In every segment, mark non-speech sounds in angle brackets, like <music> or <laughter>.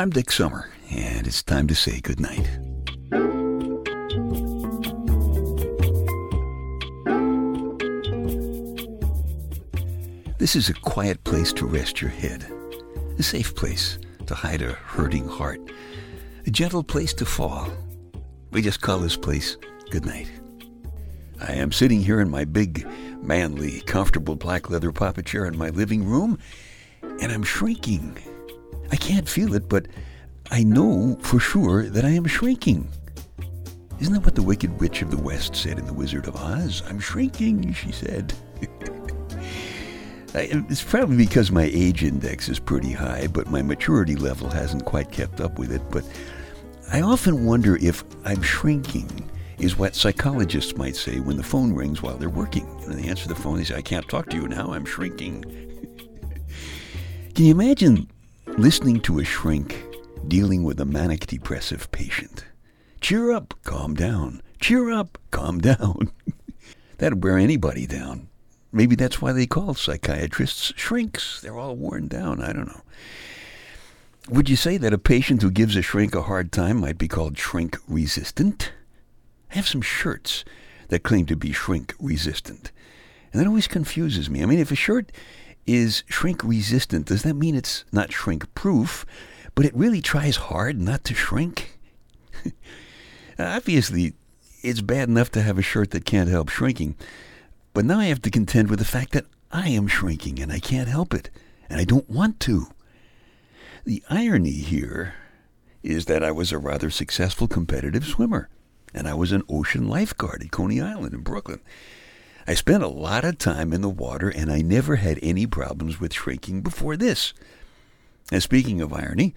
I'm Dick Summer, and it's time to say goodnight. This is a quiet place to rest your head, a safe place to hide a hurting heart, a gentle place to fall. We just call this place goodnight. I am sitting here in my big, manly, comfortable black leather papa chair in my living room, and I'm shrinking. I can't feel it, but I know for sure that I am shrinking. Isn't that what the Wicked Witch of the West said in The Wizard of Oz? I'm shrinking, she said. <laughs> it's probably because my age index is pretty high, but my maturity level hasn't quite kept up with it. But I often wonder if I'm shrinking is what psychologists might say when the phone rings while they're working. And they answer the phone, they say, I can't talk to you now, I'm shrinking. <laughs> Can you imagine listening to a shrink dealing with a manic depressive patient? Cheer up, calm down. Cheer up, calm <laughs> down. That'd wear anybody down. Maybe that's why they call psychiatrists shrinks. They're all worn down. I don't know. Would you say that a patient who gives a shrink a hard time might be called shrink resistant? I have some shirts that claim to be shrink resistant. And that always confuses me. I mean, if a shirt is shrink resistant, does that mean it's not shrink proof, but it really tries hard not to shrink? <laughs> Obviously, it's bad enough to have a shirt that can't help shrinking, but now I have to contend with the fact that I am shrinking and I can't help it, and I don't want to. The irony here is that I was a rather successful competitive swimmer, and I was an ocean lifeguard at Coney Island in Brooklyn. I spent a lot of time in the water, and I never had any problems with shrinking before this. And speaking of irony,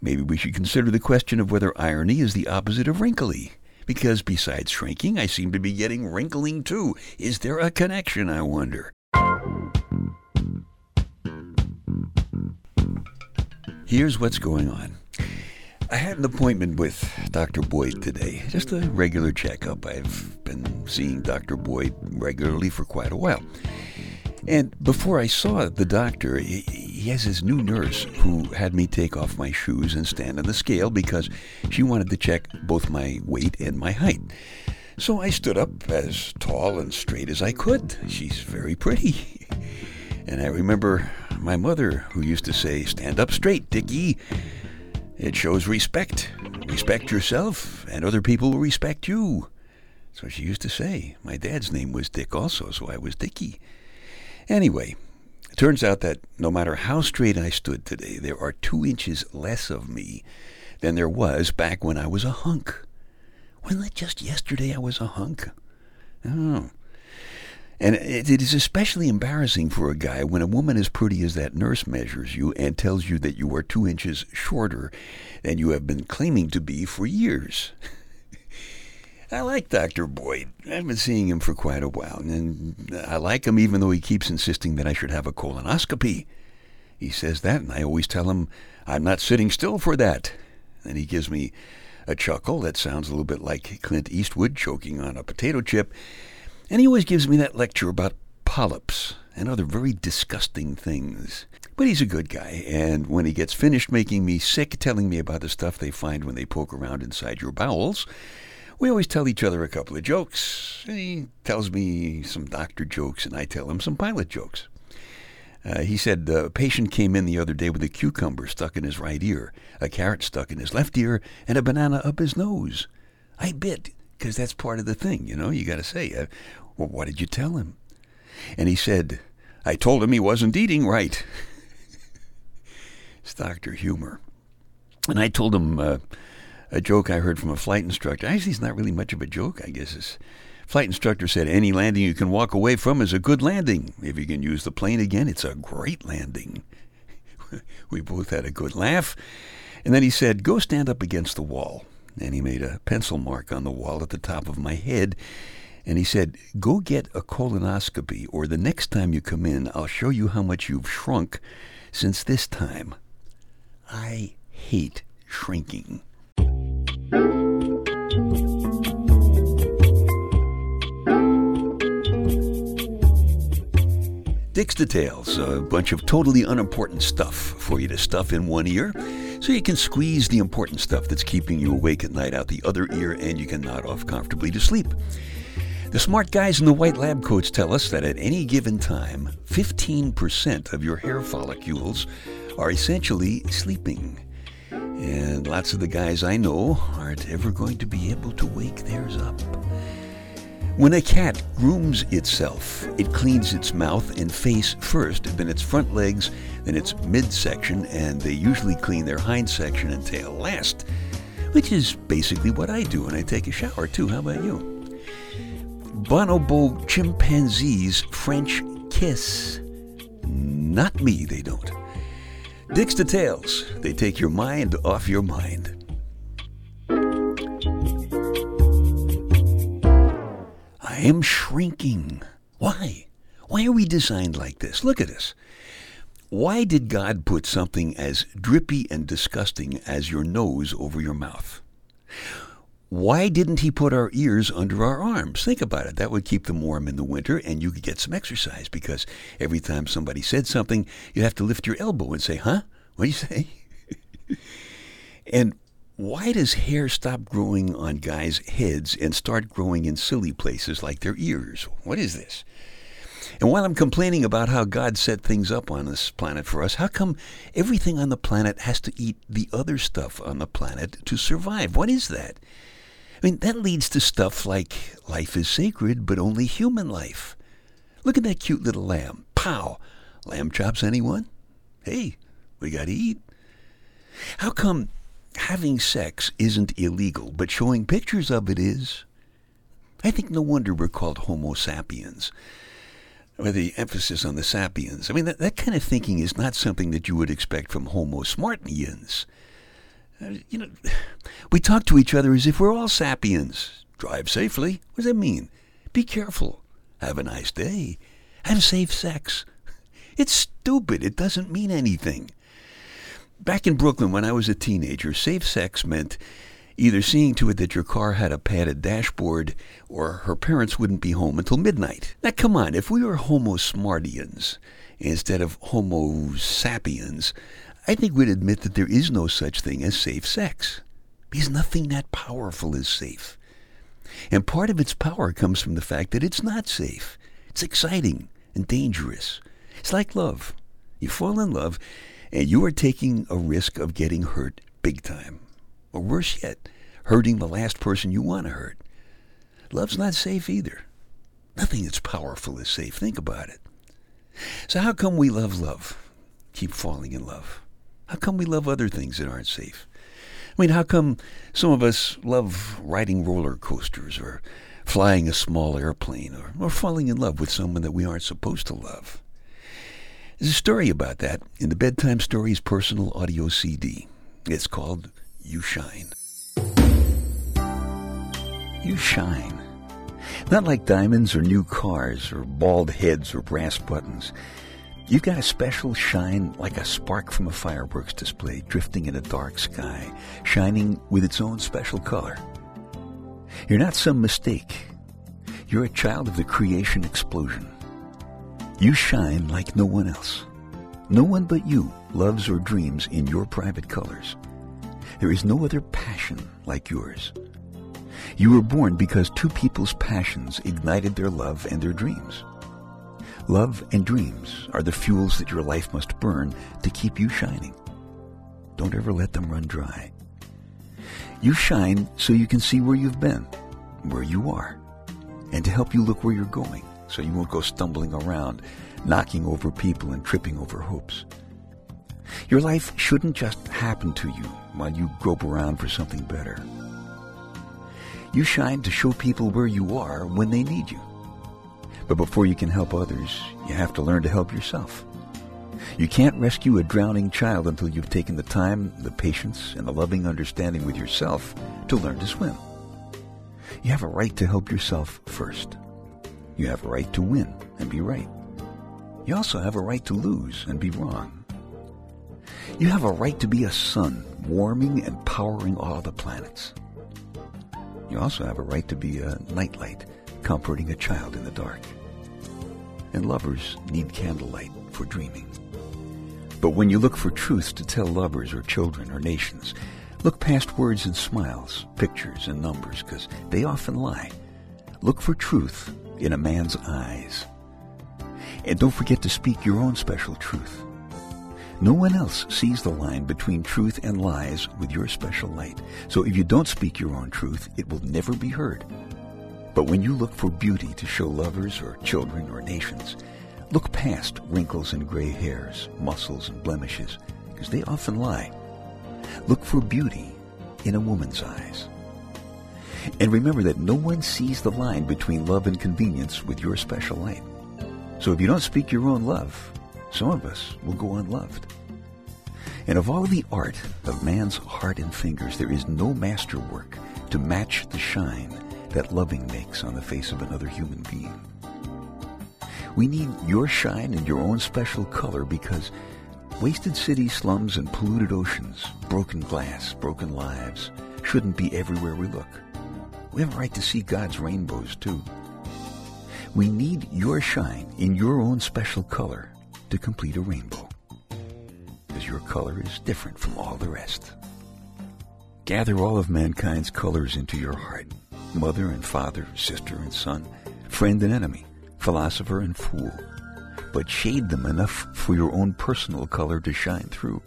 maybe we should consider the question of whether irony is the opposite of wrinkly. Because besides shrinking, I seem to be getting wrinkling too. Is there a connection, I wonder? Here's what's going on. I had an appointment with Dr. Boyd today, just a regular checkup. I've been seeing Dr. Boyd regularly for quite a while. And before I saw the doctor, he has his new nurse who had me take off my shoes and stand on the scale because she wanted to check both my weight and my height. So I stood up as tall and straight as I could. She's very pretty. <laughs> And I remember my mother who used to say, Stand up straight, Dickie. It shows respect. Respect yourself, and other people will respect you. So she used to say. My dad's name was Dick also, so I was Dickie. Anyway, it turns out that no matter how straight I stood today, there are two inches less of me than there was back when I was a hunk. Wasn't it just yesterday I was a hunk? Oh. And it, it is especially embarrassing for a guy when a woman as pretty as that nurse measures you and tells you that you are two inches shorter than you have been claiming to be for years. <laughs> I like Dr. Boyd. I've been seeing him for quite a while, and I like him even though he keeps insisting that I should have a colonoscopy. He says that, and I always tell him I'm not sitting still for that. And he gives me a chuckle that sounds a little bit like Clint Eastwood choking on a potato chip. And he always gives me that lecture about polyps and other very disgusting things. But he's a good guy, and when he gets finished making me sick, telling me about the stuff they find when they poke around inside your bowels, we always tell each other a couple of jokes. He tells me some doctor jokes, and I tell him some pilot jokes. Uh, he said a patient came in the other day with a cucumber stuck in his right ear, a carrot stuck in his left ear, and a banana up his nose. I bit because that's part of the thing, you know. You got to say, uh, well, what did you tell him? And he said, I told him he wasn't eating right. <laughs> it's Dr. Humor. And I told him uh, a joke I heard from a flight instructor. Actually, it's not really much of a joke, I guess. It's, flight instructor said, Any landing you can walk away from is a good landing. If you can use the plane again, it's a great landing. <laughs> we both had a good laugh. And then he said, Go stand up against the wall and he made a pencil mark on the wall at the top of my head. And he said, Go get a colonoscopy, or the next time you come in, I'll show you how much you've shrunk since this time. I hate shrinking. Dick's Details, a bunch of totally unimportant stuff for you to stuff in one ear so you can squeeze the important stuff that's keeping you awake at night out the other ear and you can nod off comfortably to sleep. The smart guys in the white lab coats tell us that at any given time, 15% of your hair follicles are essentially sleeping. And lots of the guys I know aren't ever going to be able to wake theirs up. When a cat grooms itself, it cleans its mouth and face first, then its front legs, then its midsection, and they usually clean their hind section and tail last, which is basically what I do when I take a shower, too. How about you? Bonobo chimpanzees French kiss. Not me, they don't. Dick's Details, they take your mind off your mind. Am shrinking. Why? Why are we designed like this? Look at us. Why did God put something as drippy and disgusting as your nose over your mouth? Why didn't he put our ears under our arms? Think about it. That would keep them warm in the winter and you could get some exercise because every time somebody said something, you'd have to lift your elbow and say, huh? What do you say? <laughs> and why does hair stop growing on guys' heads and start growing in silly places like their ears? What is this? And while I'm complaining about how God set things up on this planet for us, how come everything on the planet has to eat the other stuff on the planet to survive? What is that? I mean, that leads to stuff like life is sacred, but only human life. Look at that cute little lamb. Pow! Lamb chops, anyone? Hey, we got to eat. How come having sex isn't illegal, but showing pictures of it is. I think no wonder we're called Homo sapiens. Or the emphasis on the sapiens. I mean, that, that kind of thinking is not something that you would expect from Homo smartians. Uh, you know, we talk to each other as if we're all sapiens. Drive safely. What does that mean? Be careful. Have a nice day. Have safe sex. It's stupid. It doesn't mean anything. Back in Brooklyn, when I was a teenager, safe sex meant either seeing to it that your car had a padded dashboard or her parents wouldn't be home until midnight. Now, come on, if we were Homo smartians instead of Homo sapiens, I think we'd admit that there is no such thing as safe sex. Because nothing that powerful is safe. And part of its power comes from the fact that it's not safe. It's exciting and dangerous. It's like love. You fall in love and you are taking a risk of getting hurt big time. Or worse yet, hurting the last person you want to hurt. Love's not safe either. Nothing that's powerful is safe. Think about it. So, how come we love love? Keep falling in love. How come we love other things that aren't safe? I mean, how come some of us love riding roller coasters or flying a small airplane or, or falling in love with someone that we aren't supposed to love? There's a story about that in the Bedtime Stories personal audio CD. It's called You Shine. You shine. Not like diamonds or new cars or bald heads or brass buttons. You've got a special shine like a spark from a fireworks display drifting in a dark sky, shining with its own special color. You're not some mistake. You're a child of the creation explosion. You shine like no one else. No one but you loves or dreams in your private colors. There is no other passion like yours. You were born because two people's passions ignited their love and their dreams. Love and dreams are the fuels that your life must burn to keep you shining. Don't ever let them run dry. You shine so you can see where you've been, where you are, and to help you look where you're going so you won't go stumbling around, knocking over people and tripping over hopes. Your life shouldn't just happen to you while you grope around for something better. You shine to show people where you are when they need you. But before you can help others, you have to learn to help yourself. You can't rescue a drowning child until you've taken the time, the patience, and the loving understanding with yourself to learn to swim. You have a right to help yourself first. You have a right to win and be right. You also have a right to lose and be wrong. You have a right to be a sun, warming and powering all the planets. You also have a right to be a nightlight, comforting a child in the dark. And lovers need candlelight for dreaming. But when you look for truth to tell lovers or children or nations, look past words and smiles, pictures and numbers, because they often lie. Look for truth in a man's eyes. And don't forget to speak your own special truth. No one else sees the line between truth and lies with your special light. So if you don't speak your own truth, it will never be heard. But when you look for beauty to show lovers or children or nations, look past wrinkles and gray hairs, muscles and blemishes, because they often lie. Look for beauty in a woman's eyes. And remember that no one sees the line between love and convenience with your special light. So if you don't speak your own love, some of us will go unloved. And of all the art of man's heart and fingers, there is no masterwork to match the shine that loving makes on the face of another human being. We need your shine and your own special color because wasted city slums and polluted oceans, broken glass, broken lives shouldn't be everywhere we look. We have a right to see God's rainbows too. We need your shine in your own special color to complete a rainbow. Because your color is different from all the rest. Gather all of mankind's colors into your heart. Mother and father, sister and son, friend and enemy, philosopher and fool. But shade them enough for your own personal color to shine through.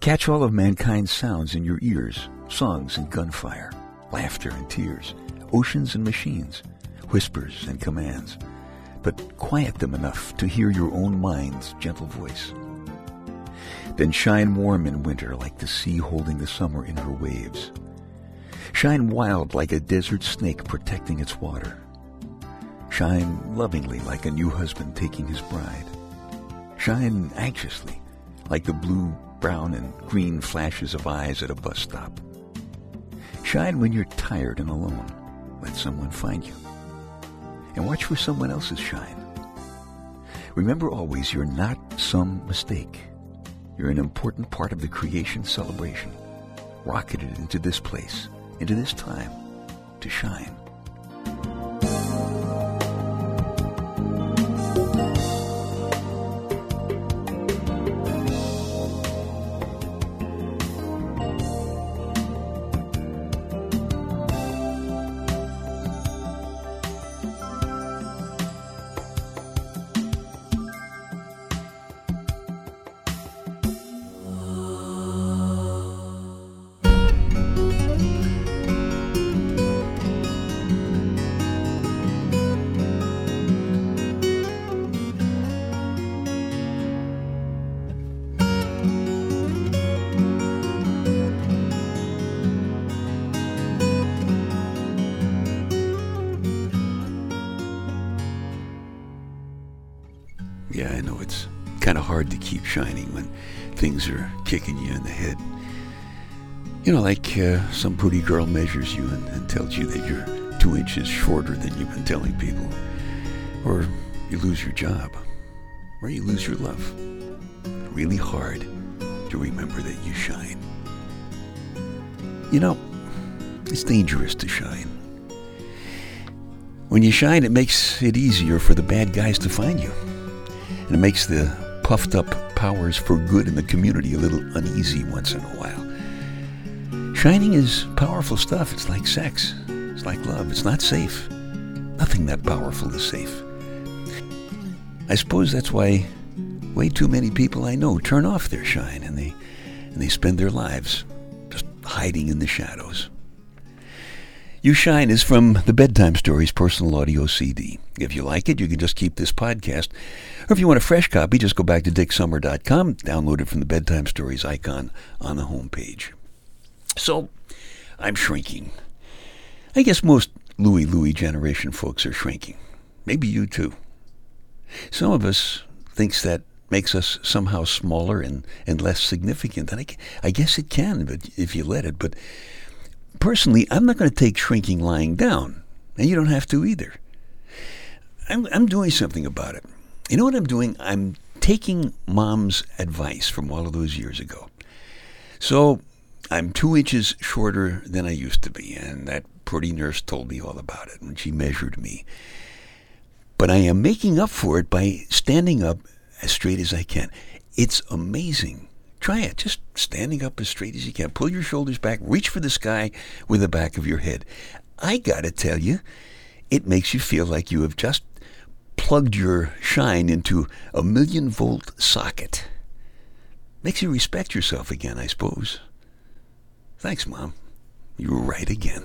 Catch all of mankind's sounds in your ears, songs and gunfire, laughter and tears, oceans and machines, whispers and commands, but quiet them enough to hear your own mind's gentle voice. Then shine warm in winter like the sea holding the summer in her waves. Shine wild like a desert snake protecting its water. Shine lovingly like a new husband taking his bride. Shine anxiously like the blue, brown, and green flashes of eyes at a bus stop. Shine when you're tired and alone. Let someone find you and watch for someone else's shine. Remember always, you're not some mistake. You're an important part of the creation celebration, rocketed into this place, into this time, to shine. Hard to keep shining when things are kicking you in the head. You know, like uh, some pretty girl measures you and, and tells you that you're two inches shorter than you've been telling people. Or you lose your job. Or you lose your love. Really hard to remember that you shine. You know, it's dangerous to shine. When you shine, it makes it easier for the bad guys to find you. And it makes the puffed up powers for good in the community a little uneasy once in a while. Shining is powerful stuff. It's like sex. It's like love. It's not safe. Nothing that powerful is safe. I suppose that's why way too many people I know turn off their shine and they and they spend their lives just hiding in the shadows. You Shine is from the Bedtime Stories personal audio CD. If you like it, you can just keep this podcast. Or if you want a fresh copy, just go back to dicksummer.com, download it from the Bedtime Stories icon on the homepage. So, I'm shrinking. I guess most Louie Louie generation folks are shrinking. Maybe you too. Some of us thinks that makes us somehow smaller and, and less significant. And I, I guess it can, but if you let it. But personally, I'm not going to take shrinking lying down, and you don't have to either. I'm, I'm doing something about it. You know what I'm doing? I'm taking mom's advice from all of those years ago. So I'm two inches shorter than I used to be, and that pretty nurse told me all about it when she measured me. But I am making up for it by standing up as straight as I can. It's amazing. Try it. Just standing up as straight as you can. Pull your shoulders back. Reach for the sky with the back of your head. I gotta tell you, it makes you feel like you have just plugged your shine into a million volt socket. Makes you respect yourself again, I suppose. Thanks, Mom. You were right again.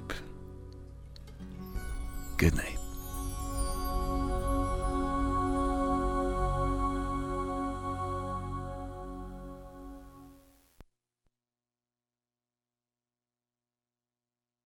Good night.